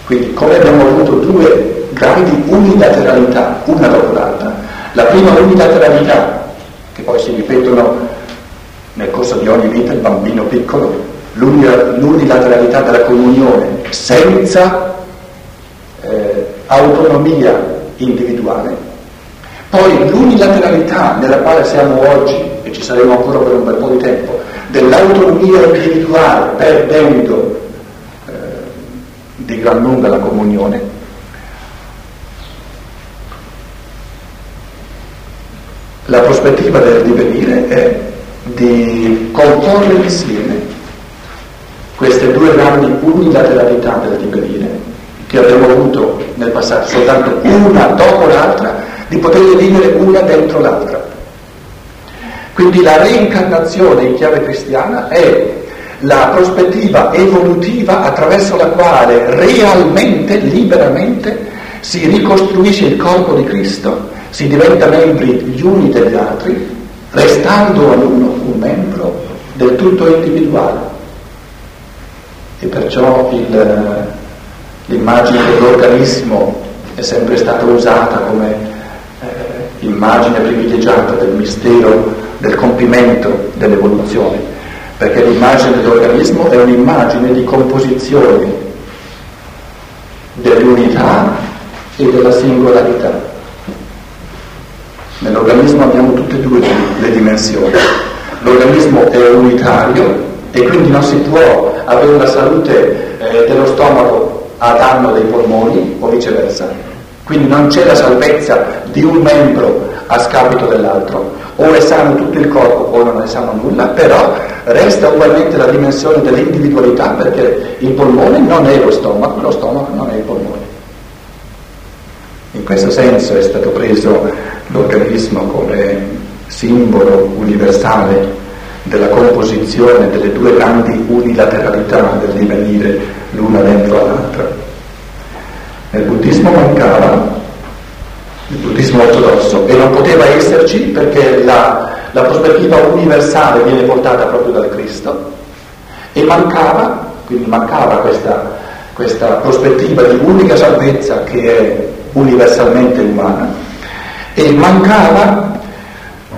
Quindi come abbiamo avuto due grandi unilateralità, una dopo l'altra, la prima unilateralità, che poi si ripetono nel corso di ogni vita, il bambino piccolo, l'unilateralità della comunione senza eh, autonomia individuale, poi l'unilateralità nella quale siamo oggi, e ci saremo ancora per un bel po' di tempo, dell'autonomia individuale perdendo eh, di gran lunga la comunione, la prospettiva del divenire è di comporre insieme queste due grandi unilateralità del divenire che abbiamo avuto nel passato, soltanto una dopo l'altra, di poterle vivere una dentro l'altra. Quindi la reincarnazione in chiave cristiana è la prospettiva evolutiva attraverso la quale realmente, liberamente, si ricostruisce il corpo di Cristo, si diventa membri gli uni degli altri, restando all'uno un membro del tutto individuale. E perciò il, l'immagine dell'organismo è sempre stata usata come eh, immagine privilegiata del mistero del compimento dell'evoluzione, perché l'immagine dell'organismo è un'immagine di composizione dell'unità e della singolarità. Nell'organismo abbiamo tutte e due le dimensioni. L'organismo è unitario e quindi non si può avere la salute eh, dello stomaco a danno dei polmoni o viceversa. Quindi non c'è la salvezza di un membro a scapito dell'altro. O è sano tutto il corpo o non è sano nulla, però resta ugualmente la dimensione dell'individualità perché il polmone non è lo stomaco, lo stomaco non è il polmone. In questo senso è stato preso l'organismo come simbolo universale della composizione delle due grandi unilateralità del divenire l'una dentro l'altra. Nel buddismo mancava, il buddismo ortodosso, e non poteva esserci perché la, la prospettiva universale viene portata proprio dal Cristo, e mancava, quindi mancava questa, questa prospettiva di unica salvezza che è universalmente umana e mancava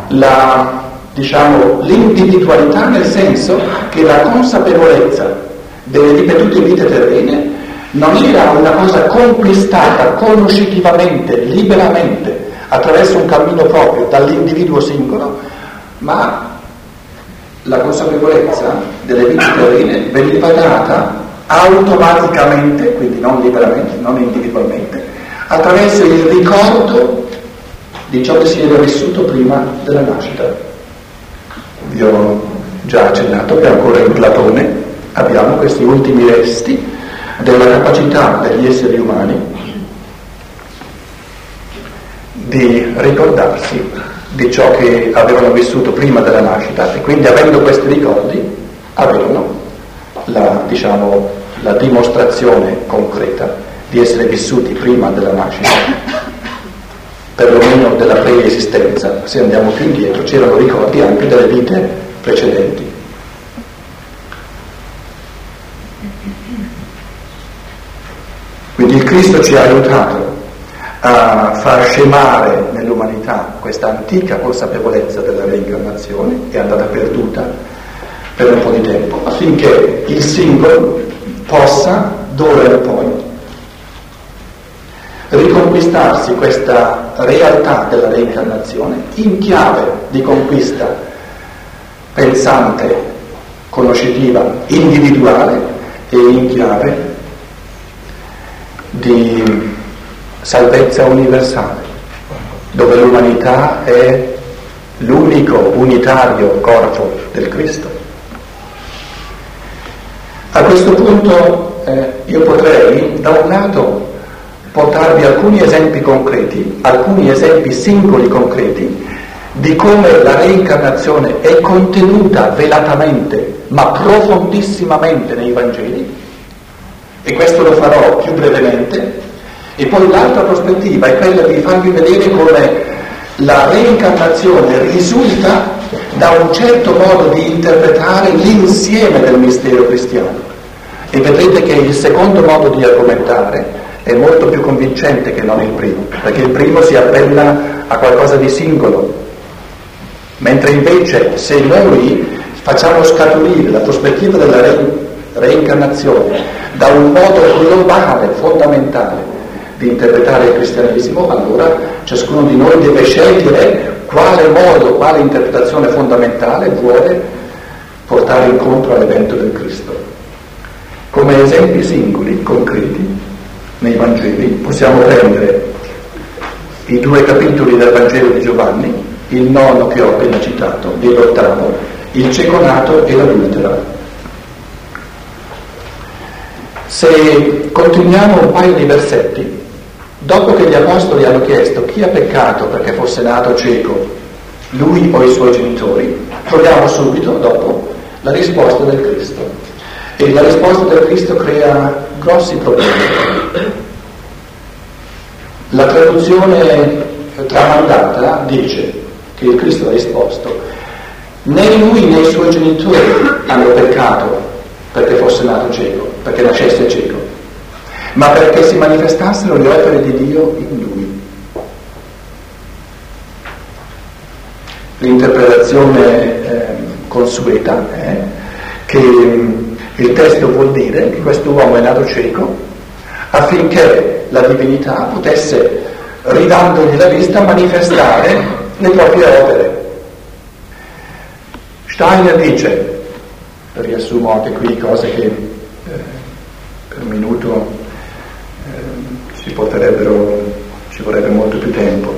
la, diciamo, l'individualità nel senso che la consapevolezza delle ripetute vite terrene non era una cosa conquistata conoscitivamente, liberamente, attraverso un cammino proprio dall'individuo singolo, ma la consapevolezza delle vite terrene veniva data automaticamente, quindi non liberamente, non individualmente, attraverso il ricordo di ciò che si era vissuto prima della nascita. Vi ho già accennato che ancora in Platone abbiamo questi ultimi resti della capacità degli esseri umani di ricordarsi di ciò che avevano vissuto prima della nascita e quindi avendo questi ricordi avevano la, diciamo, la dimostrazione concreta di essere vissuti prima della nascita, perlomeno della preesistenza. Se andiamo più indietro c'erano ricordi anche delle vite precedenti. Quindi il Cristo ci ha aiutato a far scemare nell'umanità questa antica consapevolezza della reincarnazione che è andata perduta per un po' di tempo, affinché il singolo possa, d'ora in poi, riconquistarsi questa realtà della reincarnazione in chiave di conquista pensante, conoscitiva, individuale e in chiave di salvezza universale, dove l'umanità è l'unico unitario corpo del Cristo. A questo punto eh, io potrei da un lato portarvi alcuni esempi concreti, alcuni esempi singoli concreti di come la reincarnazione è contenuta velatamente ma profondissimamente nei Vangeli e questo lo farò più brevemente. E poi l'altra prospettiva è quella di farvi vedere come la reincarnazione risulta da un certo modo di interpretare l'insieme del mistero cristiano. E vedrete che il secondo modo di argomentare è molto più convincente che non il primo, perché il primo si appella a qualcosa di singolo, mentre invece se noi facciamo scaturire la prospettiva della re- reincarnazione da un modo globale, fondamentale di interpretare il cristianesimo, allora ciascuno di noi deve scegliere quale modo, quale interpretazione fondamentale vuole portare incontro all'evento del Cristo. Come esempi singoli, concreti, nei Vangeli, possiamo prendere i due capitoli del Vangelo di Giovanni, il nono che ho appena citato e l'ottavo, il cieco nato e l'adultera. Se continuiamo un paio di versetti, Dopo che gli apostoli hanno chiesto chi ha peccato perché fosse nato cieco, lui o i suoi genitori, troviamo subito dopo la risposta del Cristo. E la risposta del Cristo crea grossi problemi. La traduzione tramandata dice che il Cristo ha risposto, né lui né i suoi genitori hanno peccato perché fosse nato cieco, perché nascesse cieco, ma perché si manifestassero le opere di Dio in lui. L'interpretazione eh, consueta è che mm, il testo vuol dire che questo uomo è nato cieco affinché la divinità potesse, ridandogli la vista, manifestare le proprie opere. Steiner dice, riassumo anche qui cose che eh, per minuto eh, ci porterebbero, ci vorrebbe molto più tempo.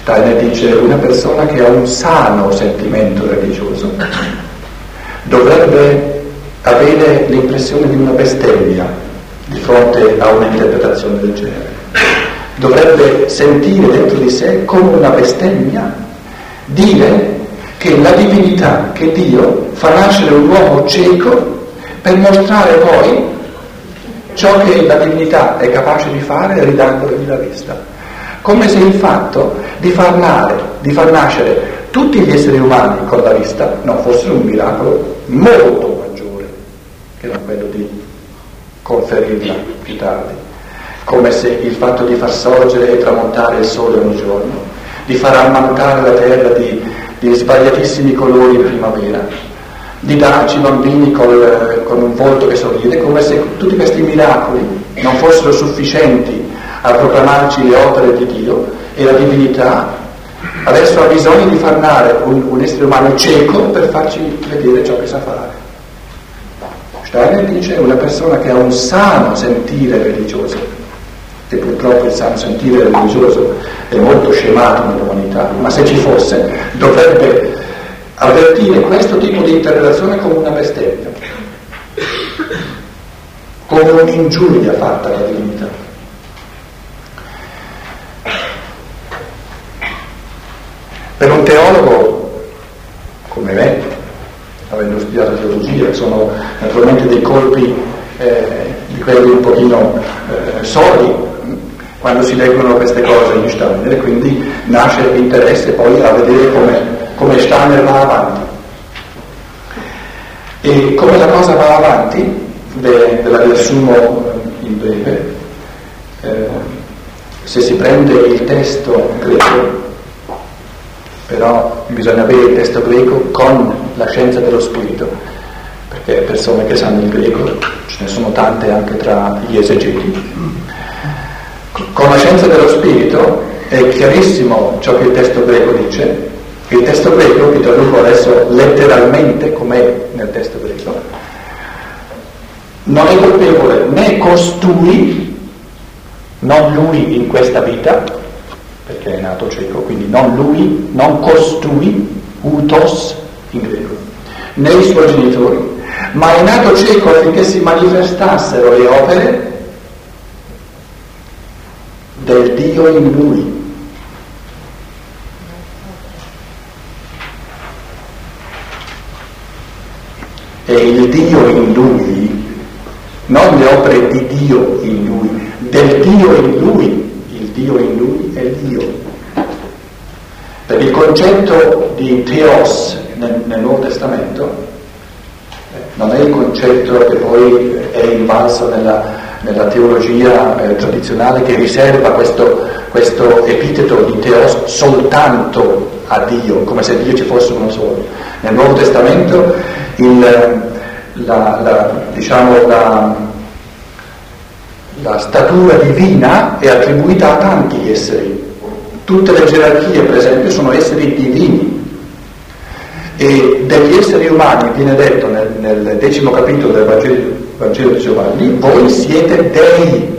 Steiner dice una persona che ha un sano sentimento religioso dovrebbe avere l'impressione di una bestemmia fronte a un'interpretazione del genere. Dovrebbe sentire dentro di sé come una bestemmia dire che la divinità, che Dio fa nascere un uomo cieco per mostrare poi ciò che la divinità è capace di fare ridandogli la vista. Come se il fatto di far, nare, di far nascere tutti gli esseri umani con la vista non fosse un miracolo molto maggiore che non quello di conferirla più tardi. Come se il fatto di far sorgere e tramontare il sole ogni giorno, di far ammantare la terra di di sbagliatissimi colori in primavera, di darci bambini col, con un volto che sorride, come se tutti questi miracoli non fossero sufficienti a proclamarci le opere di Dio e la divinità adesso ha bisogno di far nare un, un essere umano cieco per farci vedere ciò che sa fare. Steiner dice una persona che ha un sano sentire religioso, e purtroppo il sano sentire religioso è molto scemato nell'umanità, ma se ci fosse dovrebbe avvertire questo tipo di interrelazione come una bestemmia, come un'ingiuria fatta alla divinità. Per un teologo come me, avendo studiato teologia, sono naturalmente dei colpi eh, di quelli un pochino eh, sordi, quando si leggono queste cose in Steiner, quindi nasce l'interesse poi a vedere come, come Steiner va avanti. E come la cosa va avanti, ve, ve la riassumo in breve, eh, se si prende il testo greco, però bisogna avere il testo greco con la scienza dello spirito, perché persone che sanno il greco, ce ne sono tante anche tra gli esegeti, con la scienza dello spirito è chiarissimo ciò che il testo greco dice. Il testo greco, vi traduco adesso letteralmente com'è nel testo greco, non è colpevole né costui, non lui in questa vita, perché è nato cieco, quindi non lui, non costui, utos in greco, né i suoi genitori, ma è nato cieco affinché si manifestassero le opere del Dio in lui. E il Dio in lui, non le opere di Dio in lui, del Dio in lui, il Dio in lui è Dio. Per il concetto di Theos nel, nel Nuovo Testamento non è il concetto che poi è invalso nella, nella teologia eh, tradizionale che riserva questo, questo epiteto di Teos soltanto a Dio, come se Dio ci fosse uno solo. Nel Nuovo Testamento il, la, la, diciamo, la, la statura divina è attribuita a tanti esseri. Tutte le gerarchie, per esempio, sono esseri divini. E degli esseri umani viene detto nel, nel decimo capitolo del Vangelo Vangelo di Giovanni, voi siete dei,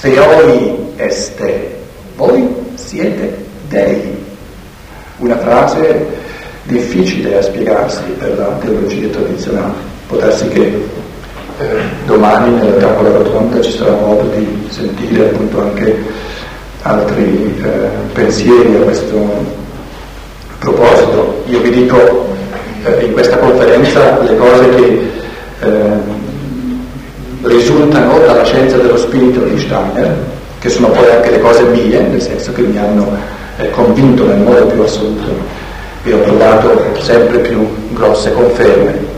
theoi este, voi siete dei. Una frase difficile a spiegarsi per la teologia tradizionale, può che eh, domani nella tavola rotonda ci sarà modo di sentire appunto anche altri eh, pensieri a questo proposito. Io vi dico eh, in questa conferenza le cose che eh, risultano dalla scienza dello spirito di Steiner, che sono poi anche le cose mie, nel senso che mi hanno eh, convinto nel modo più assoluto e ho trovato sempre più grosse conferme.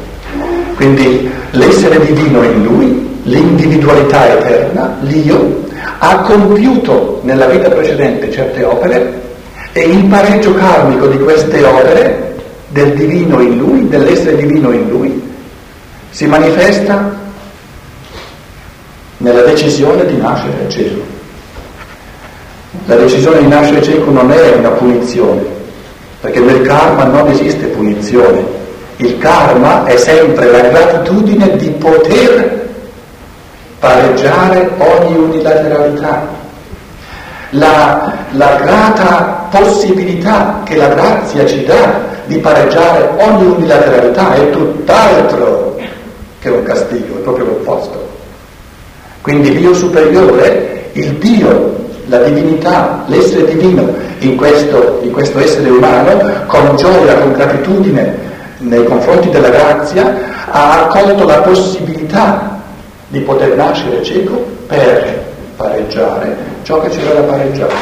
Quindi l'essere divino in lui, l'individualità eterna, l'io, ha compiuto nella vita precedente certe opere e il pareggio karmico di queste opere, del divino in lui, dell'essere divino in lui, si manifesta nella decisione di nascere cieco. La decisione di nascere cieco non è una punizione, perché nel karma non esiste punizione. Il karma è sempre la gratitudine di poter pareggiare ogni unilateralità, la, la grata possibilità che la grazia ci dà di pareggiare ogni unilateralità è tutt'altro che un castigo, è proprio l'opposto. Quindi l'io superiore, il Dio, la divinità, l'essere divino in questo, in questo essere umano, con gioia, con gratitudine nei confronti della grazia, ha accolto la possibilità di poter nascere cieco per pareggiare ciò che c'era da pareggiare.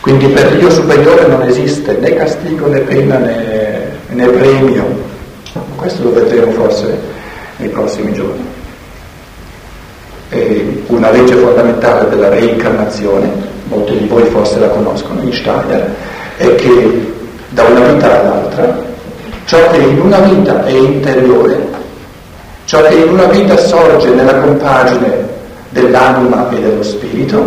Quindi per Dio superiore non esiste né castigo né pena né, né premio. Questo lo vedremo forse nei prossimi giorni. E una legge fondamentale della reincarnazione, molti di voi forse la conoscono, in Steiner, è che da una vita all'altra ciò che in una vita è interiore, ciò che in una vita sorge nella compagine dell'anima e dello spirito,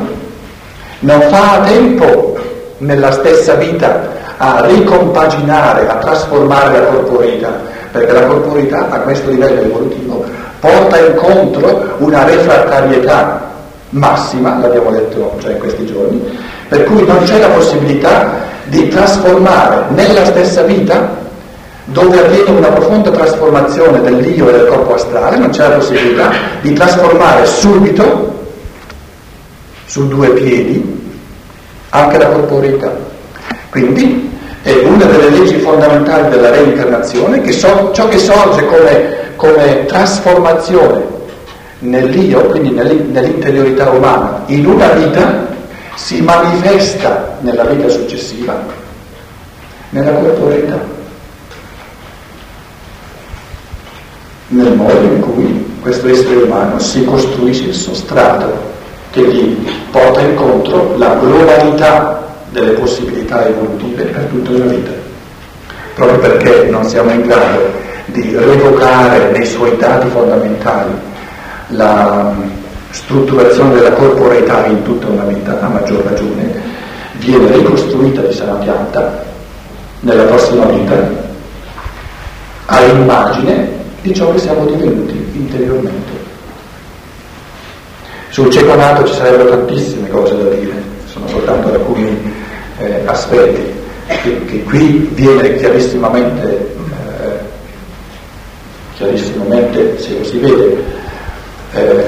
non fa a tempo nella stessa vita a ricompaginare, a trasformare la corporeità, perché la corporeità a questo livello evolutivo porta incontro una refrattarietà massima, l'abbiamo detto già in questi giorni, per cui non c'è la possibilità di trasformare nella stessa vita dove avviene una profonda trasformazione dell'io e del corpo astrale, non c'è la possibilità di trasformare subito, su due piedi, anche la corporeità. Quindi è una delle leggi fondamentali della reincarnazione che so, ciò che sorge come, come trasformazione nell'io, quindi nell'interiorità umana, in una vita, si manifesta nella vita successiva, nella corporeità. Nel modo in cui questo essere umano si costruisce il sostrato che gli porta incontro la globalità delle possibilità evolutive per tutta la vita. Proprio perché non siamo in grado di revocare nei suoi dati fondamentali la strutturazione della corporeità in tutta una vita, a maggior ragione, viene ricostruita di sana pianta nella prossima vita a immagine di ciò che siamo divenuti interiormente. Sul cieco nato ci sarebbero tantissime cose da dire, sono soltanto alcuni eh, aspetti che, che, qui viene chiarissimamente, eh, chiarissimamente, se lo si vede, eh,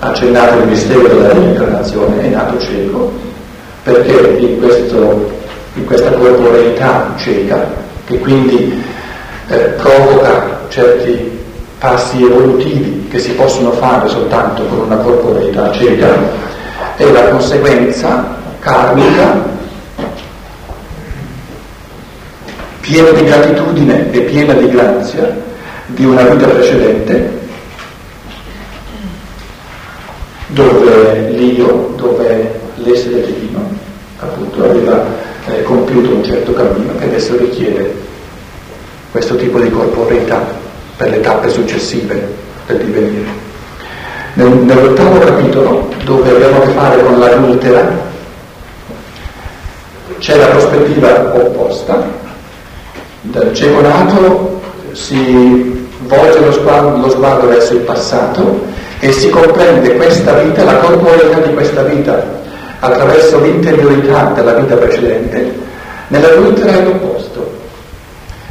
accennato il mistero della reincarnazione, è nato cieco, perché in, questo, in questa corporeità cieca, che quindi eh, provoca certi passi evolutivi che si possono fare soltanto con una corporeità cieca è la conseguenza karmica piena di gratitudine e piena di grazia di una vita precedente dove l'io, dove l'essere divino appunto aveva eh, compiuto un certo cammino che adesso richiede questo tipo di corporeità per le tappe successive del divenire. Nel, nell'ottavo capitolo, dove abbiamo a che fare con l'adultera, c'è la prospettiva opposta. Dal cieco nato si volge lo sguardo, lo sguardo verso il passato e si comprende questa vita, la corporeità di questa vita, attraverso l'interiorità della vita precedente. Nell'adultera è l'opposto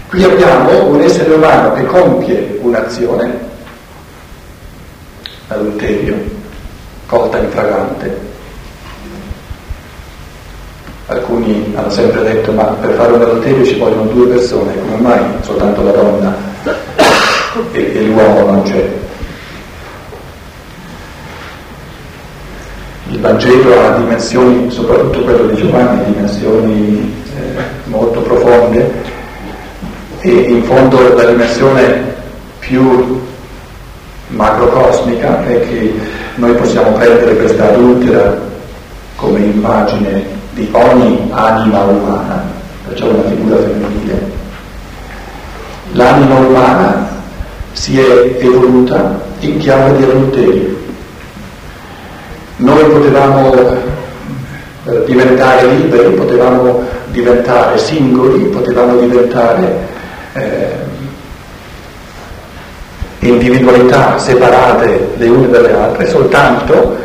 Qui abbiamo un essere umano che compie un'azione l'adulterio, colta infragante. Alcuni hanno sempre detto ma per fare un adulterio ci vogliono due persone, come mai soltanto la donna e, e l'uomo non c'è? Il Vangelo ha dimensioni, soprattutto quello di Giovanni, dimensioni eh, molto profonde e in fondo la dimensione più macrocosmica è che noi possiamo prendere questa adultera come immagine di ogni anima umana, perciò una figura femminile. L'anima umana si è evoluta in chiave di adulterio. Noi potevamo eh, diventare liberi, potevamo diventare singoli, potevamo diventare eh, individualità separate le une dalle altre, soltanto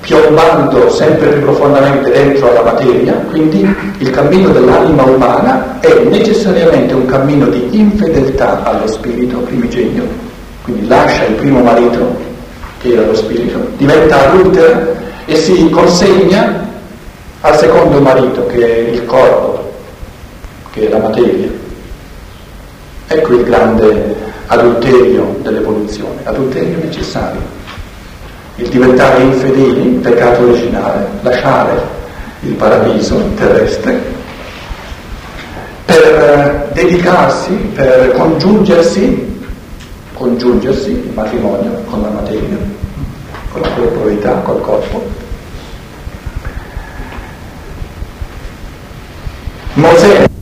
piombando sempre più profondamente dentro alla materia, quindi il cammino dell'anima umana è necessariamente un cammino di infedeltà allo spirito primigenio, quindi lascia il primo marito, che era lo spirito, diventa adultera e si consegna al secondo marito, che è il corpo, che è la materia. Ecco il grande adulterio dell'evoluzione, adulterio necessario, il diventare infedeli, peccato originale, lasciare il paradiso terrestre per eh, dedicarsi, per congiungersi, congiungersi il matrimonio con la materia, con la corporalità, col corpo. Mosè